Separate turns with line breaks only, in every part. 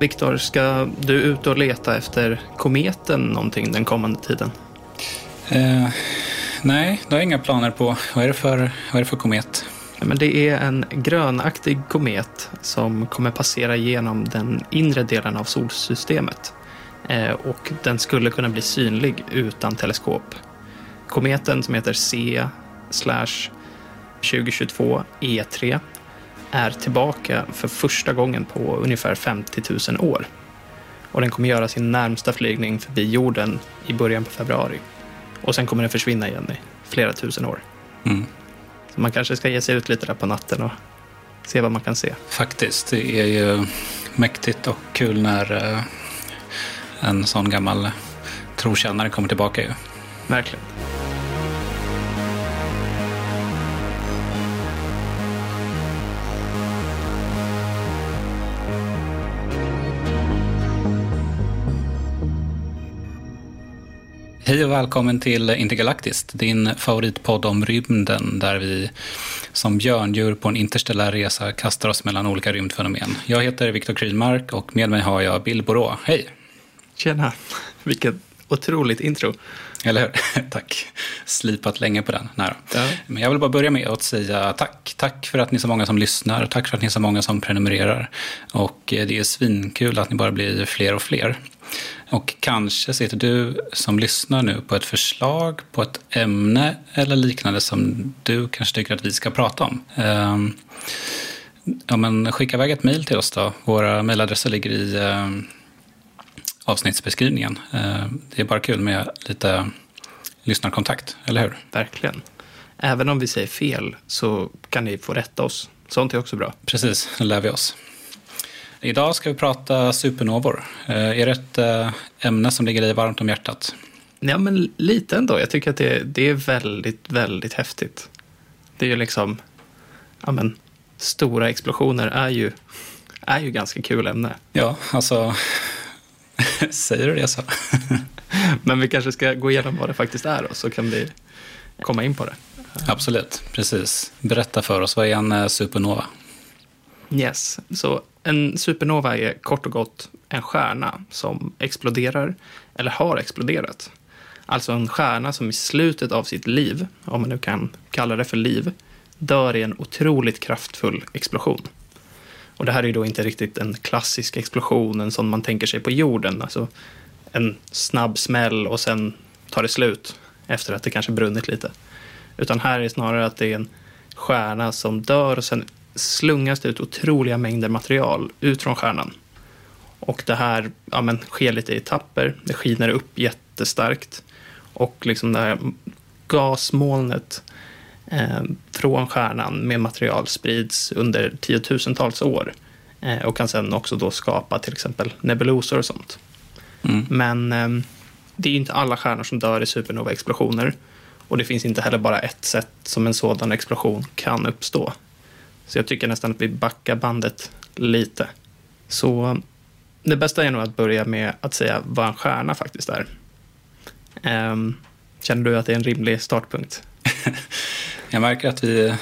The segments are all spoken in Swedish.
Viktor, ska du ut och leta efter kometen någonting den kommande tiden?
Eh, nej, det har jag inga planer på. Vad är det för, vad är det för komet?
Men det är en grönaktig komet som kommer passera genom den inre delen av solsystemet. Eh, och den skulle kunna bli synlig utan teleskop. Kometen som heter C 2022 E3 är tillbaka för första gången på ungefär 50 000 år. Och den kommer göra sin närmsta flygning förbi jorden i början på februari. Och sen kommer den försvinna igen i flera tusen år.
Mm.
Så man kanske ska ge sig ut lite där på natten och se vad man kan se.
Faktiskt, det är ju mäktigt och kul när eh, en sån gammal trotjänare kommer tillbaka ju.
Verkligen.
Hej och välkommen till Intergalaktiskt, din favoritpodd om rymden där vi som björndjur på en interstellär resa kastar oss mellan olika rymdfenomen. Jag heter Viktor Krylmark och med mig har jag Bill Borå. Hej!
Tjena! Vilket otroligt intro.
Eller hur? tack. Slipat länge på den. Nej
Ja.
Men jag vill bara börja med att säga tack. Tack för att ni är så många som lyssnar. Tack för att ni är så många som prenumererar. Och eh, det är svinkul att ni bara blir fler och fler. Och kanske sitter du som lyssnar nu på ett förslag på ett ämne eller liknande som du kanske tycker att vi ska prata om. Ehm, Ja, men skicka iväg ett mejl till oss då. Våra mejladresser ligger i eh, avsnittsbeskrivningen. Eh, det är bara kul med lite lyssnarkontakt, eller hur?
Verkligen. Även om vi säger fel så kan ni få rätta oss. Sånt är också bra.
Precis, det lär vi oss. Idag ska vi prata supernovor. Eh, är det ett eh, ämne som ligger dig varmt om hjärtat?
Ja, men lite ändå. Jag tycker att det, det är väldigt, väldigt häftigt. Det är ju liksom, ja men, stora explosioner är ju, är ju ganska kul ämne.
Ja, alltså, säger du det så?
Men vi kanske ska gå igenom vad det faktiskt är och så kan vi komma in på det.
Absolut, precis. Berätta för oss, vad är en eh, supernova?
Yes, så en supernova är kort och gott en stjärna som exploderar eller har exploderat. Alltså en stjärna som i slutet av sitt liv, om man nu kan kalla det för liv, dör i en otroligt kraftfull explosion. Och det här är ju då inte riktigt en klassisk explosion, en sån man tänker sig på jorden. Alltså en snabb smäll och sen tar det slut efter att det kanske brunnit lite. Utan här är det snarare att det är en stjärna som dör och sen slungas det ut otroliga mängder material ut från stjärnan. Och det här ja, men, sker lite i etapper. Det skiner upp jättestarkt. Och liksom det här gasmolnet eh, från stjärnan med material sprids under tiotusentals år. Eh, och kan sen också då skapa till exempel nebulosor och sånt.
Mm.
Men eh, det är ju inte alla stjärnor som dör i supernova-explosioner. Och det finns inte heller bara ett sätt som en sådan explosion kan uppstå. Så jag tycker nästan att vi backar bandet lite. Så det bästa är nog att börja med att säga vad en stjärna faktiskt är. Ehm, känner du att det är en rimlig startpunkt?
Jag märker att vi,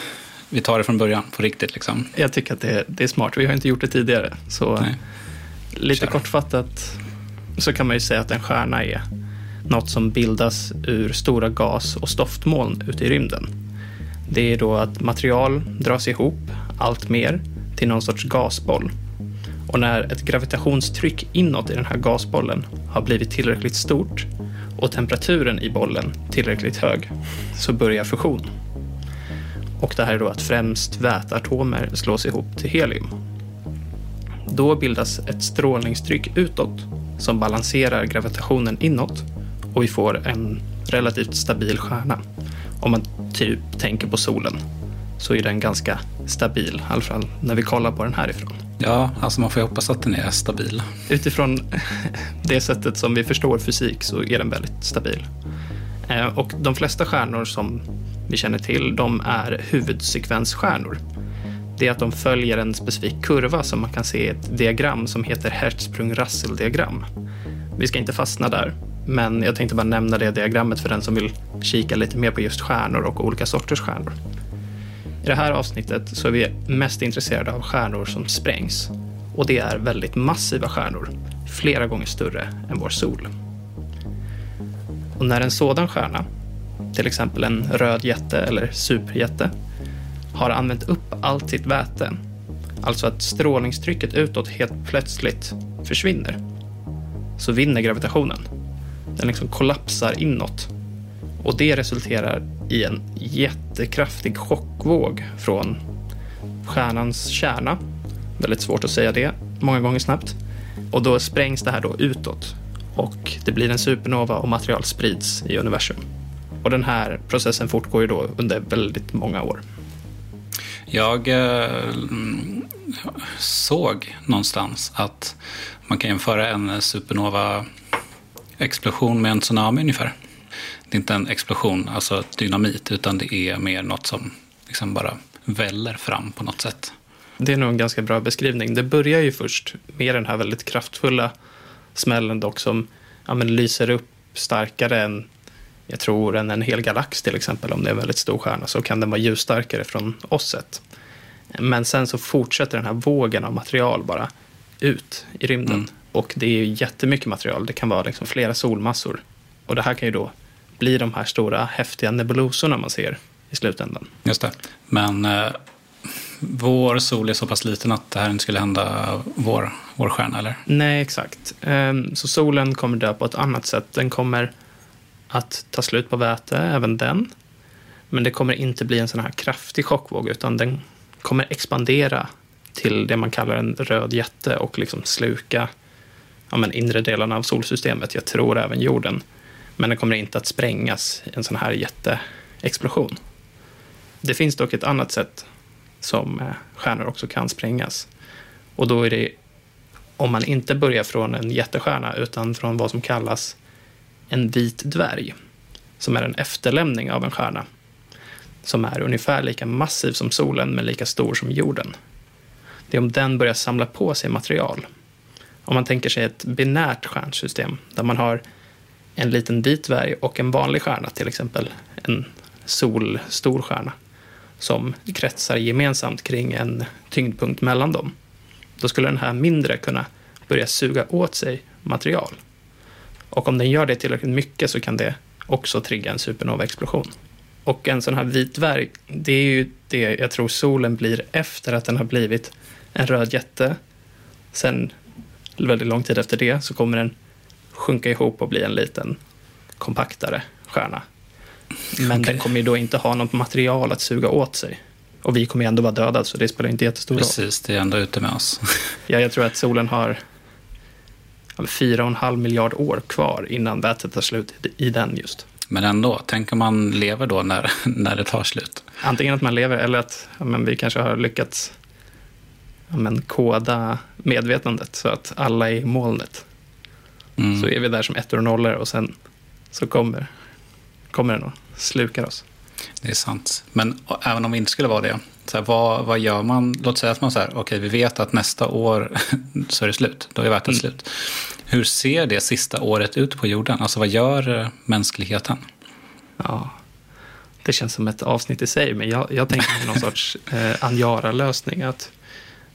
vi tar det från början, på riktigt liksom.
Jag tycker att det, det är smart. Vi har inte gjort det tidigare. Så
Nej.
lite
Kör.
kortfattat så kan man ju säga att en stjärna är något som bildas ur stora gas och stoftmoln ute i rymden. Det är då att material dras ihop allt mer till någon sorts gasboll. Och när ett gravitationstryck inåt i den här gasbollen har blivit tillräckligt stort och temperaturen i bollen tillräckligt hög så börjar fusion. Och det här är då att främst väteatomer slås ihop till helium. Då bildas ett strålningstryck utåt som balanserar gravitationen inåt och vi får en relativt stabil stjärna. om man typ tänker på solen så är den ganska stabil, i alla fall när vi kollar på den härifrån.
Ja, alltså man får ju hoppas att den är stabil.
Utifrån det sättet som vi förstår fysik så är den väldigt stabil. Eh, och de flesta stjärnor som vi känner till, de är huvudsekvensstjärnor. Det är att de följer en specifik kurva som man kan se i ett diagram som heter Hertzsprung-Russell-diagram. Vi ska inte fastna där, men jag tänkte bara nämna det diagrammet för den som vill kika lite mer på just stjärnor och olika sorters stjärnor. I det här avsnittet så är vi mest intresserade av stjärnor som sprängs. Och det är väldigt massiva stjärnor, flera gånger större än vår sol. Och när en sådan stjärna, till exempel en röd jätte eller superjätte, har använt upp allt sitt väte, alltså att strålningstrycket utåt helt plötsligt försvinner, så vinner gravitationen. Den liksom kollapsar inåt och det resulterar i en jättekraftig chockvåg från stjärnans kärna. Väldigt svårt att säga det många gånger snabbt. Och då sprängs det här då utåt och det blir en supernova och material sprids i universum. Och den här processen fortgår ju då under väldigt många år.
Jag eh, såg någonstans att man kan jämföra en supernova-explosion med en tsunami ungefär. Det är inte en explosion, alltså dynamit, utan det är mer något som liksom bara väller fram på något sätt.
Det är nog en ganska bra beskrivning. Det börjar ju först med den här väldigt kraftfulla smällen dock som ja, men lyser upp starkare än jag tror än en hel galax till exempel. Om det är en väldigt stor stjärna så kan den vara ljusstarkare från oss sett. Men sen så fortsätter den här vågen av material bara ut i rymden. Mm. Och det är ju jättemycket material. Det kan vara liksom flera solmassor. Och det här kan ju då bli de här stora häftiga nebulosorna man ser i slutändan.
Just det. Men eh, vår sol är så pass liten att det här inte skulle hända vår, vår stjärna, eller?
Nej, exakt. Um, så solen kommer dö på ett annat sätt. Den kommer att ta slut på väte, även den. Men det kommer inte bli en sån här kraftig chockvåg, utan den kommer expandera till det man kallar en röd jätte och liksom sluka ja, men inre delarna av solsystemet. Jag tror även jorden. Men den kommer inte att sprängas i en sån här jätteexplosion. Det finns dock ett annat sätt som eh, stjärnor också kan sprängas. Och då är det om man inte börjar från en jättestjärna utan från vad som kallas en vit dvärg, som är en efterlämning av en stjärna som är ungefär lika massiv som solen men lika stor som jorden. Det är om den börjar samla på sig material. Om man tänker sig ett binärt stjärnsystem där man har en liten vit dvärg och en vanlig stjärna, till exempel en solstor stjärna som kretsar gemensamt kring en tyngdpunkt mellan dem. Då skulle den här mindre kunna börja suga åt sig material. Och om den gör det tillräckligt mycket så kan det också trigga en supernova-explosion. Och en sån här vit dvärg, det är ju det jag tror solen blir efter att den har blivit en röd jätte. Sen, väldigt lång tid efter det, så kommer den sjunka ihop och bli en liten kompaktare stjärna. Men okay. den kommer ju då inte ha något material att suga åt sig. Och vi kommer ju ändå vara döda, så det spelar inte jättestor roll.
Precis, det är ändå ute med oss.
ja, jag tror att solen har fyra och en halv miljard år kvar innan vätet tar slut i den just.
Men ändå, tänk om man lever då när, när det tar slut?
Antingen att man lever eller att ja, men vi kanske har lyckats ja, men, koda medvetandet så att alla är i molnet. Mm. Så är vi där som ettor och nollor och sen så kommer, kommer den och slukar oss.
Det är sant. Men även om vi inte skulle vara det, så här, vad, vad gör man? Låt säga att man säger, okej, okay, vi vet att nästa år så är det slut. Då är värt mm. slut. Hur ser det sista året ut på jorden? Alltså vad gör eh, mänskligheten?
Ja, det känns som ett avsnitt i sig, men jag, jag tänker mig någon sorts eh, Anjara-lösning. Att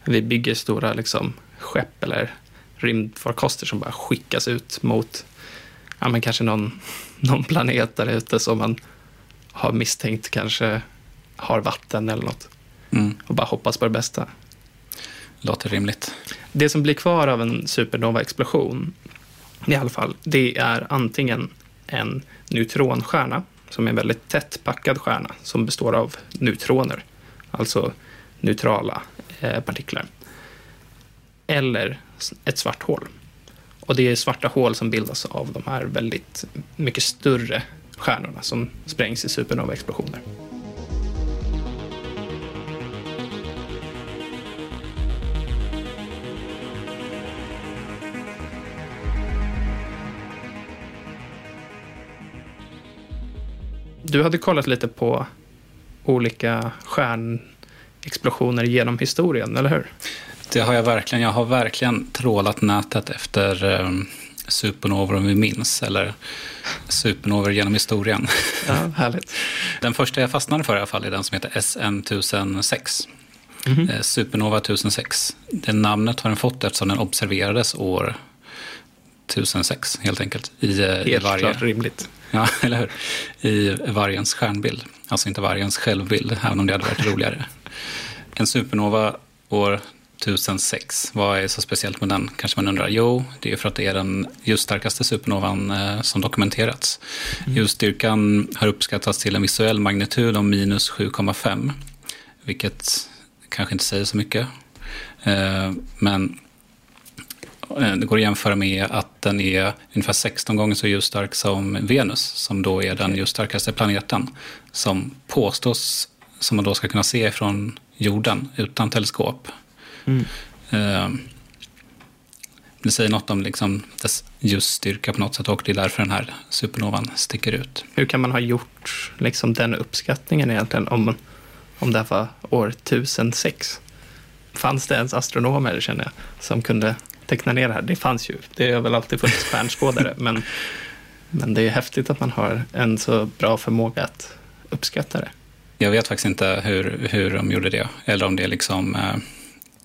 vi bygger stora liksom, skepp eller rymdfarkoster som bara skickas ut mot ja, men kanske någon, någon planet där ute som man har misstänkt kanske har vatten eller något. Mm. Och bara hoppas på det bästa.
Låter rimligt.
Det som blir kvar av en supernova-explosion, i alla fall, det är antingen en neutronstjärna, som är en väldigt tätt packad stjärna, som består av neutroner, alltså neutrala eh, partiklar. Eller ett svart hål. Och det är svarta hål som bildas av de här väldigt mycket större stjärnorna som sprängs i supernova-explosioner. Du hade kollat lite på olika stjärnexplosioner genom historien, eller hur?
Det har jag verkligen. Jag har verkligen trålat nätet efter ehm, supernovor om vi minns, eller supernovor genom historien.
Ja, härligt.
Den första jag fastnade för i alla fall är den som heter SN 1006. Mm -hmm. Supernova 1006. Det namnet har den fått eftersom den observerades år 1006, helt enkelt. I,
helt
i varje,
klart rimligt.
Ja, eller hur? I vargens stjärnbild. Alltså inte vargens självbild, även om det hade varit roligare. En supernova år 1006. Vad är så speciellt med den? Kanske man undrar. Jo, det är för att det är den ljusstarkaste supernovan eh, som dokumenterats. Mm. Ljusstyrkan har uppskattats till en visuell magnitud om minus 7,5. Vilket kanske inte säger så mycket. Eh, men Eh, det går att jämföra med att den är ungefär 16 gånger så ljusstark som Venus, som då är den ljusstarkaste planeten, som påstås, som man då ska kunna se från jorden utan teleskop. Mm. Eh, det säger något om liksom dess ljusstyrka på något sätt och det är därför den här supernovan sticker ut.
Hur kan man ha gjort liksom den uppskattningen egentligen om, om det här var år 1006? Fanns det ens astronomer, känner jag, som kunde teckna ner det här. Det fanns ju. Det har väl alltid funnits stjärnskådare. men, men det är häftigt att man har en så bra förmåga att uppskatta det.
Jag vet faktiskt inte hur, hur de gjorde det. Eller om det är liksom eh,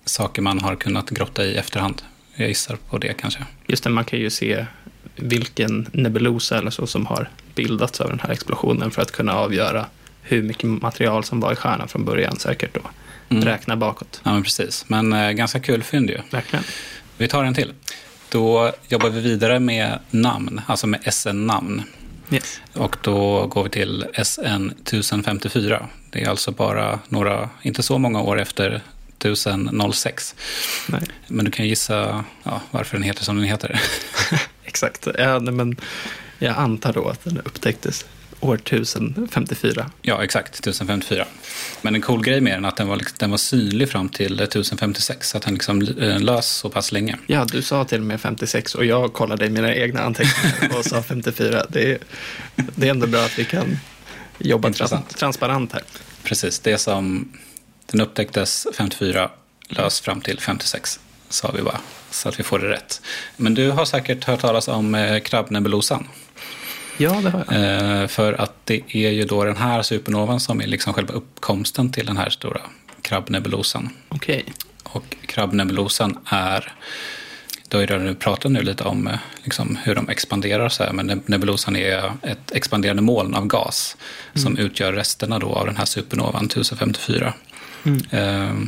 saker man har kunnat grotta i efterhand. Jag gissar på det kanske.
Just det, man kan ju se vilken nebulosa eller så som har bildats av den här explosionen för att kunna avgöra hur mycket material som var i stjärnan från början säkert då. Mm. Räkna bakåt.
Ja, men precis. Men eh, ganska kul fynd ju.
Verkligen.
Vi tar en till. Då jobbar vi vidare med namn, alltså med SN-namn.
Yes.
Och då går vi till SN 1054. Det är alltså bara några, inte så många år efter 1006. Nej. Men du kan gissa ja, varför den heter som den heter.
Exakt. Ja, men jag antar då att den upptäcktes år 1054.
Ja, exakt. 1054. Men en cool grej med den är att den var, liksom, den var synlig fram till 1056. Så att den liksom eh, lös så pass länge.
Ja, du sa till och med 56 och jag kollade i mina egna anteckningar och sa 54. Det är, det är ändå bra att vi kan jobba trans transparent här.
Precis. Det som den upptäcktes 54, lös fram till 56 sa vi bara, så att vi får det rätt. Men du har säkert hört talas om eh, krabbnebulosan.
Ja, det har
jag. Eh, för att det är ju då den här supernovan som är liksom själva uppkomsten till den här stora krabbnebulosan.
Okej. Okay.
Och krabbnebulosan är, du har ju redan pratat nu lite om eh, liksom, hur de expanderar så här, men nebulosan är ett expanderande moln av gas mm. som utgör resterna då av den här supernovan 1054. Mm. Eh,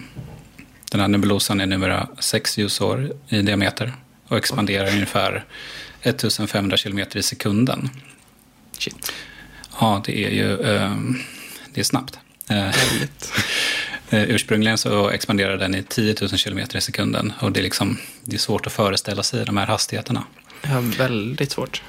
den här nebulosan är numera 6 ljusår i diameter och expanderar okay. ungefär 1500 kilometer i sekunden.
Shit.
Ja, det är ju um, det är snabbt. Uh, ursprungligen så expanderade den i 10 000 kilometer i sekunden och det är, liksom, det är svårt att föreställa sig de här hastigheterna.
Ja, väldigt svårt.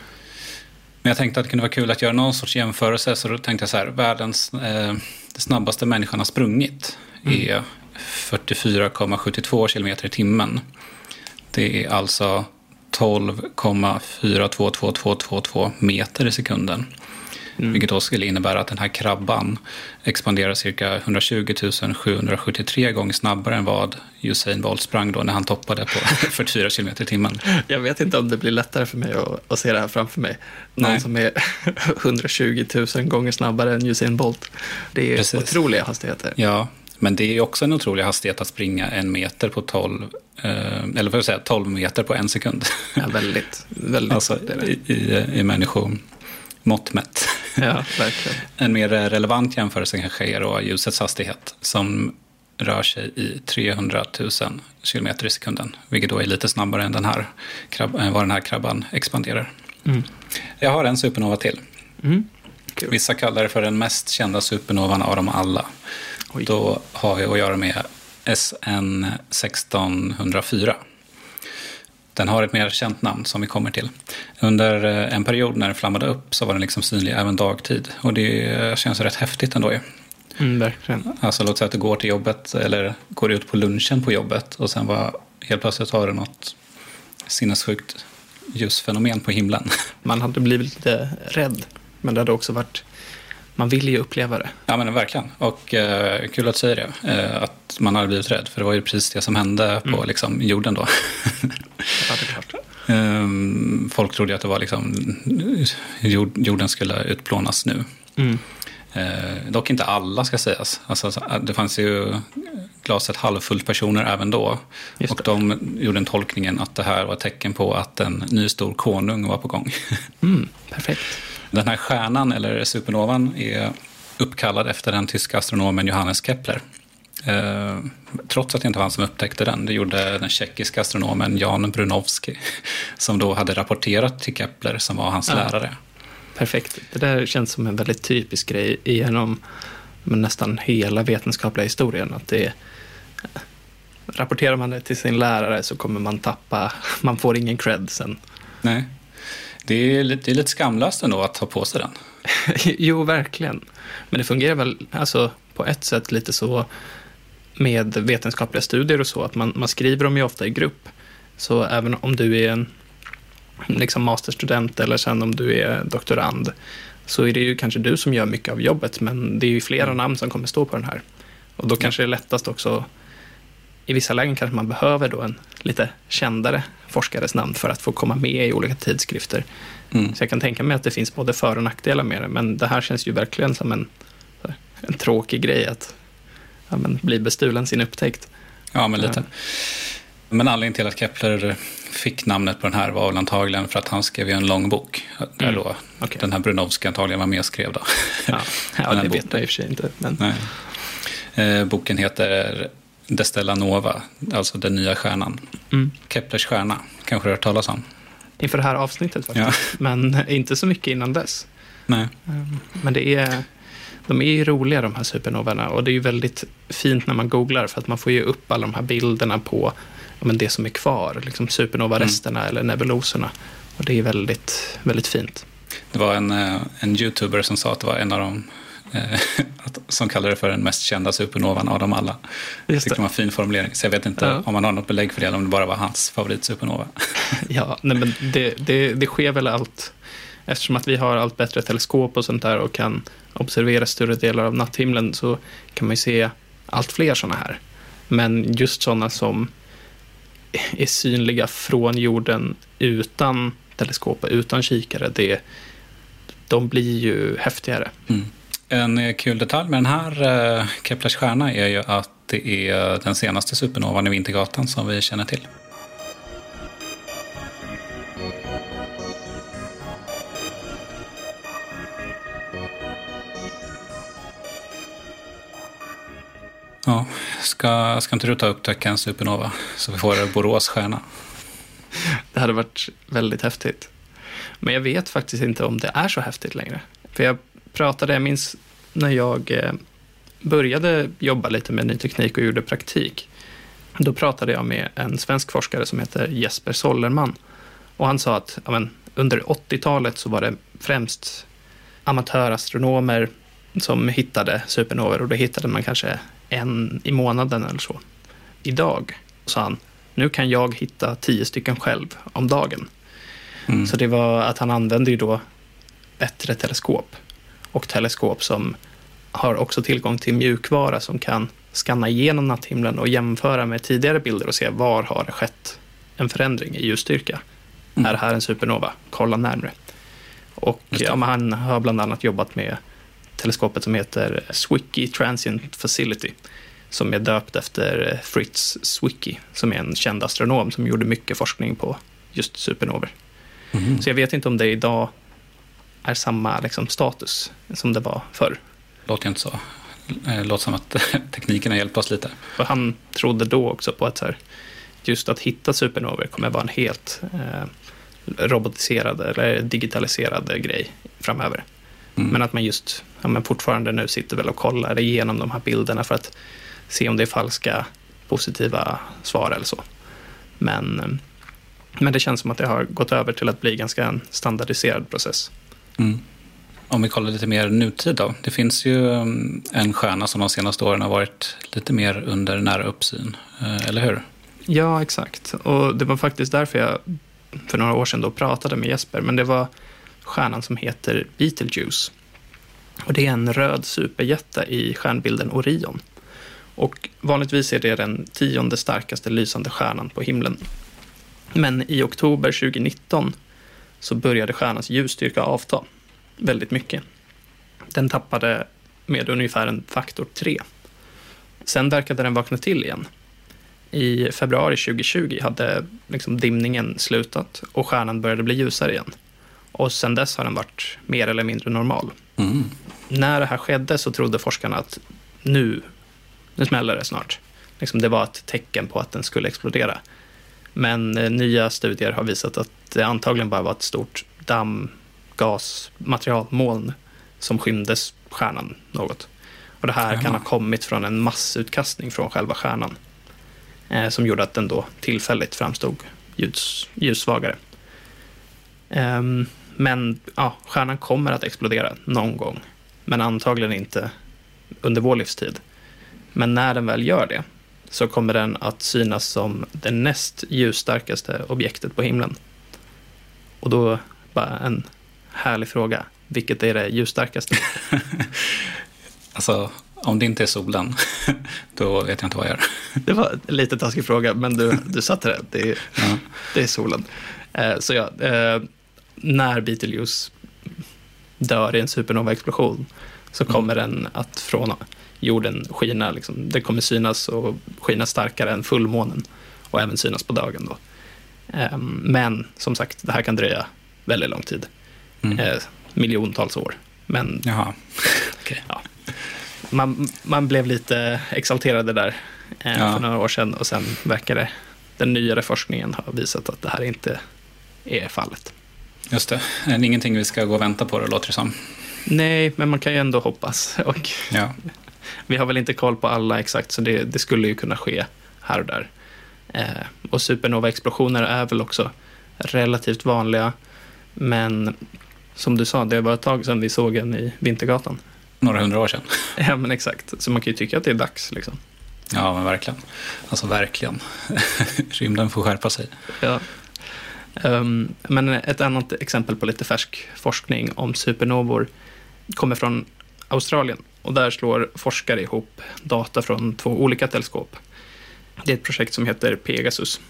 Men jag tänkte att det kunde vara kul att göra någon sorts jämförelse, så då tänkte jag så här, världens, eh, snabbaste människan har sprungit mm. är 44,72 kilometer i timmen. Det är alltså 12,422222 meter i sekunden. Mm. Vilket då skulle innebära att den här krabban expanderar cirka 120 773 gånger snabbare än vad Usain Bolt sprang då när han toppade på 44 km i timmen.
Jag vet inte om det blir lättare för mig att, att se det här framför mig. Någon Nej. som är 120 000 gånger snabbare än Usain Bolt. Det är Precis. otroliga hastigheter.
Ja, men det är också en otrolig hastighet att springa en meter på 12, eh, eller vad säga, 12 meter på en sekund.
Ja, väldigt. väldigt
alltså i, i, i människomått mätt.
Ja, verkligen.
En mer relevant jämförelse kanske är då ljusets hastighet som rör sig i 300 000 kilometer i sekunden. Vilket då är lite snabbare än den här, vad den här krabban expanderar. Mm. Jag har en supernova till. Mm. Vissa kallar det för den mest kända supernovan av dem alla. Oj. Då har vi att göra med SN 1604. Den har ett mer känt namn som vi kommer till. Under eh, en period när den flammade upp så var den liksom synlig även dagtid. Och det känns rätt häftigt ändå ju.
Mm, verkligen.
Alltså låt säga att du går till jobbet eller går ut på lunchen på jobbet och sen var helt plötsligt har du något sinnessjukt ljusfenomen på himlen.
Man hade blivit lite rädd, men det hade också varit man vill ju uppleva det.
Ja, men verkligen. Och eh, kul att säga det. Eh, att man hade blivit rädd. För det var ju precis det som hände på mm. liksom, jorden då.
ja, det är klart.
Um, folk trodde att det var liksom, jord, jorden skulle utplånas nu. Mm. Eh, dock inte alla ska sägas. Alltså, det fanns ju glaset halvfullt personer även då. och de gjorde en tolkningen att det här var ett tecken på att en ny stor konung var på gång.
Mm, perfekt.
Den här stjärnan, eller supernovan, är uppkallad efter den tyska astronomen Johannes Kepler. Eh, trots att det inte var han som upptäckte den. Det gjorde den tjeckiska astronomen Jan Brunowski som då hade rapporterat till Kepler som var hans ja. lärare.
Perfekt. Det där känns som en väldigt typisk grej genom nästan hela vetenskapliga historien. Att det är, rapporterar man det till sin lärare så kommer man tappa, man får ingen cred sen.
Nej. Det är, lite, det är lite skamlöst ändå att ta på sig den.
jo, verkligen. Men det fungerar väl alltså, på ett sätt lite så med vetenskapliga studier och så, att man, man skriver dem ju ofta i grupp. Så även om du är en liksom masterstudent eller sen om du är doktorand så är det ju kanske du som gör mycket av jobbet, men det är ju flera namn som kommer stå på den här. Och då kanske det är lättast också, i vissa lägen kanske man behöver då en lite kändare forskares namn för att få komma med i olika tidskrifter. Mm. Så jag kan tänka mig att det finns både för och nackdelar med det, men det här känns ju verkligen som en, en tråkig grej att ja, men, bli bestulen sin upptäckt.
Ja, men lite. Men anledningen till att Kepler fick namnet på den här var väl antagligen för att han skrev en lång bok. Där mm. då okay. den här Brunowski antagligen var med och skrev. Då.
Ja, ja det vet jag i och för sig inte. Men...
Eh, boken heter Destella Nova, alltså den nya stjärnan. Mm. Keplers stjärna, kanske du har hört talas om?
Inför det här avsnittet faktiskt, ja. men inte så mycket innan dess.
Nej.
Ehm, men det är, de är ju roliga de här supernovorna och det är ju väldigt fint när man googlar för att man får ju upp alla de här bilderna på men det som är kvar, liksom supernova-resterna mm. eller nebuloserna. Och det är väldigt, väldigt fint.
Det var en, eh, en youtuber som sa att det var en av de eh, som kallade det för den mest kända supernovan av dem alla. Just det. det var en fin formulering. Så jag vet inte ja. om man har något belägg för det eller om det bara var hans favoritsupernova.
ja, nej, men det, det, det sker väl allt. Eftersom att vi har allt bättre teleskop och sånt där och kan observera större delar av natthimlen så kan man ju se allt fler sådana här. Men just sådana som är synliga från jorden utan teleskop, utan kikare, det, de blir ju häftigare.
Mm. En kul detalj med den här eh, Keplers stjärna är ju att det är den senaste supernovan i Vintergatan som vi känner till. Ja, ska, ska inte du ta upp en supernova så vi får Borås stjärna?
Det hade varit väldigt häftigt. Men jag vet faktiskt inte om det är så häftigt längre. För jag pratade, jag minns när jag eh, började jobba lite med ny teknik och gjorde praktik. Då pratade jag med en svensk forskare som heter Jesper Sollerman. Och han sa att ja, men, under 80-talet så var det främst amatörastronomer som hittade supernovor och då hittade man kanske en i månaden eller så. Idag, sa han, nu kan jag hitta tio stycken själv om dagen. Mm. Så det var att han använde ju då bättre teleskop och teleskop som har också tillgång till mjukvara som kan skanna igenom natthimlen och jämföra med tidigare bilder och se var har det skett en förändring i ljusstyrka. Mm. Är det här en supernova? Kolla närmre. Och ja, han har bland annat jobbat med teleskopet som heter Zwicky Transient Facility som är döpt efter Fritz Zwicky som är en känd astronom som gjorde mycket forskning på just supernover. Mm. Så jag vet inte om det idag är samma liksom, status som det var förr.
Låter inte så. Eh, låter som att tekniken har hjälpt oss lite.
För han trodde då också på att här, just att hitta supernover kommer vara en helt eh, robotiserad eller digitaliserad grej framöver. Mm. Men att man just ja, men fortfarande nu sitter väl och kollar igenom de här bilderna för att se om det är falska positiva svar eller så. Men Men det känns som att det har gått över till att bli ganska en standardiserad process.
Mm. Om vi kollar lite mer nutid då. Det finns ju mm, en stjärna som de senaste åren har varit lite mer under nära uppsyn, eh, eller hur?
Ja, exakt. Och det var faktiskt därför jag för några år sedan då pratade med Jesper. Men det var stjärnan som heter Betelgeuse. Och det är en röd superjätte i stjärnbilden Orion. Och vanligtvis är det den tionde starkaste lysande stjärnan på himlen. Men i oktober 2019 så började stjärnans ljusstyrka avta väldigt mycket. Den tappade med ungefär en faktor 3. Sen verkade den vakna till igen. I februari 2020 hade liksom dimningen slutat och stjärnan började bli ljusare igen. Och sen dess har den varit mer eller mindre normal.
Mm.
När det här skedde så trodde forskarna att nu, nu smäller det snart. Liksom det var ett tecken på att den skulle explodera. Men eh, nya studier har visat att det antagligen bara var ett stort damm, gas, materialmoln som skymde stjärnan något. Och det här kan ha kommit från en massutkastning från själva stjärnan. Eh, som gjorde att den då tillfälligt framstod ljus, ljussvagare. Ehm, men ja, stjärnan kommer att explodera någon gång. Men antagligen inte under vår livstid. Men när den väl gör det så kommer den att synas som det näst ljusstarkaste objektet på himlen. Och då bara en härlig fråga. Vilket är det ljusstarkaste?
Alltså, om det inte är solen, då vet jag inte vad jag gör.
Det var en lite taskig fråga, men du, du satte det. Det är,
Ja.
det är solen. Eh, så ja, eh, när Betelgeuse dör i en supernova-explosion så kommer den att från jorden skina, liksom, det kommer synas och skina starkare än fullmånen och även synas på dagen. Då. Eh, men som sagt, det här kan dröja väldigt lång tid.
Mm.
Eh, miljontals år. Men
okej.
ja, man, man blev lite exalterade där eh,
Ja.
för några år sedan och sen verkar det, den nyare forskningen ha visat att det här inte är fallet.
Just det. Eh, Ingenting vi ska gå och vänta på, det låter det som.
Nej, men man kan ju ändå hoppas. Och
Ja.
vi har väl inte koll på alla exakt, så det, det skulle ju kunna ske här och där. Eh, och supernova-explosioner är väl också relativt vanliga, men som du sa, det var ett tag sedan vi såg en i Vintergatan.
Några hundra år sedan.
Ja, men exakt. Så man kan ju tycka att det är dags. Liksom.
Ja, men verkligen. Alltså verkligen. Rymden får skärpa sig.
Ja. Ehm, men ett annat exempel på lite färsk forskning om supernovor kommer från Australien. Och där slår forskare ihop data från två olika teleskop. Det är ett projekt som heter Pegasus.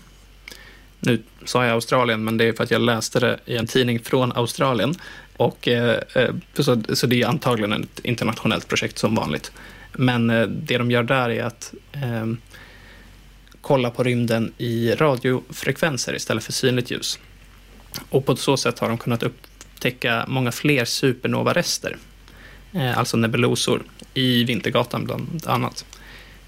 Nu sa jag Australien, men det är för att jag läste det i en tidning från Australien. Och, eh, eh så, så det är antagligen ett internationellt projekt som vanligt. Men eh, det de gör där är att eh, kolla på rymden i radiofrekvenser istället för synligt ljus. Och på så sätt har de kunnat upptäcka många fler supernovarester, eh, alltså nebulosor, i Vintergatan bland annat.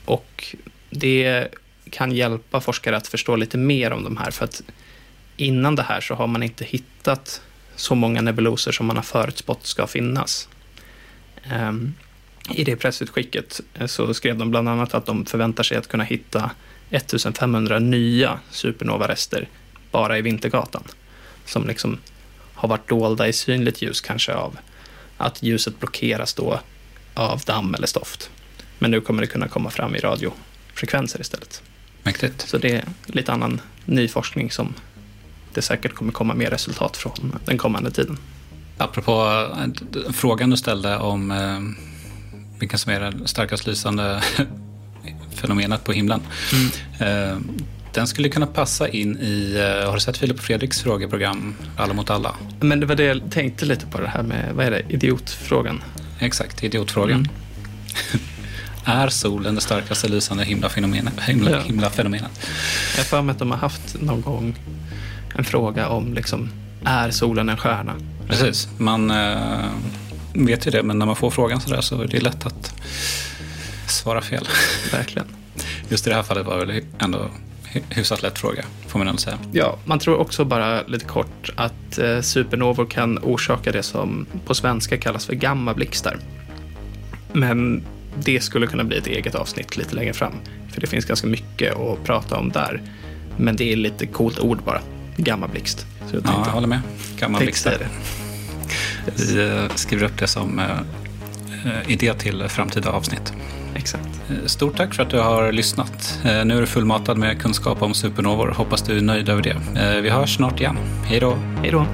Och det kan hjälpa forskare att förstå lite mer om de här, för att innan det här så har man inte hittat så många nebulosor som man har förutspått ska finnas. Ehm, I det pressutskicket eh, så skrev de bland annat att de förväntar sig att kunna hitta 1500 nya supernovarester bara i Vintergatan. Som liksom har varit dolda i synligt ljus kanske av att ljuset blockeras då av damm eller stoft. Men nu kommer det kunna komma fram i radiofrekvenser istället.
Mäktigt.
Så det är lite annan ny forskning som det säkert kommer komma mer resultat från den kommande tiden.
Apropå eh, frågan du ställde om eh, vilken som är det starkast lysande fenomenet på himlen. Eh, den skulle kunna passa in i, eh, har du sett Filip och Fredriks frågeprogram Alla mot alla?
Men det var det jag tänkte lite på det här med, vad är det, idiotfrågan?
Exakt, idiotfrågan.
Mm.
är solen det starkaste lysande himlafenomenet? Himla,
Ja.
himlafenomenet?
Jag för mig att de har haft någon gång en fråga om liksom, är solen en stjärna?
Precis, man eh, vet ju det, men när man får frågan sådär så är det lätt att svara fel.
Verkligen.
Just i det här fallet var det väl ändå hy- hyfsat lätt fråga, får man ändå säga.
Ja, man tror också bara lite kort att eh, supernovor kan orsaka det som på svenska kallas för gammablixtar. Men det skulle kunna bli ett eget avsnitt lite längre fram. För det finns ganska mycket att prata om där. Men det är lite coolt ord bara. gammablixt. Så jag
Ja,
tänkte,
jag håller med. Gammal
tänkte säga
blixtar.
det.
Vi eh, skriver upp det som eh, idé till framtida avsnitt.
Exakt.
Eh, Stort tack för att du har lyssnat. Eh, Nu är du fullmatad med kunskap om supernovor. Hoppas du är nöjd över det. Eh, Vi hörs snart igen. Hej då!
Hej då.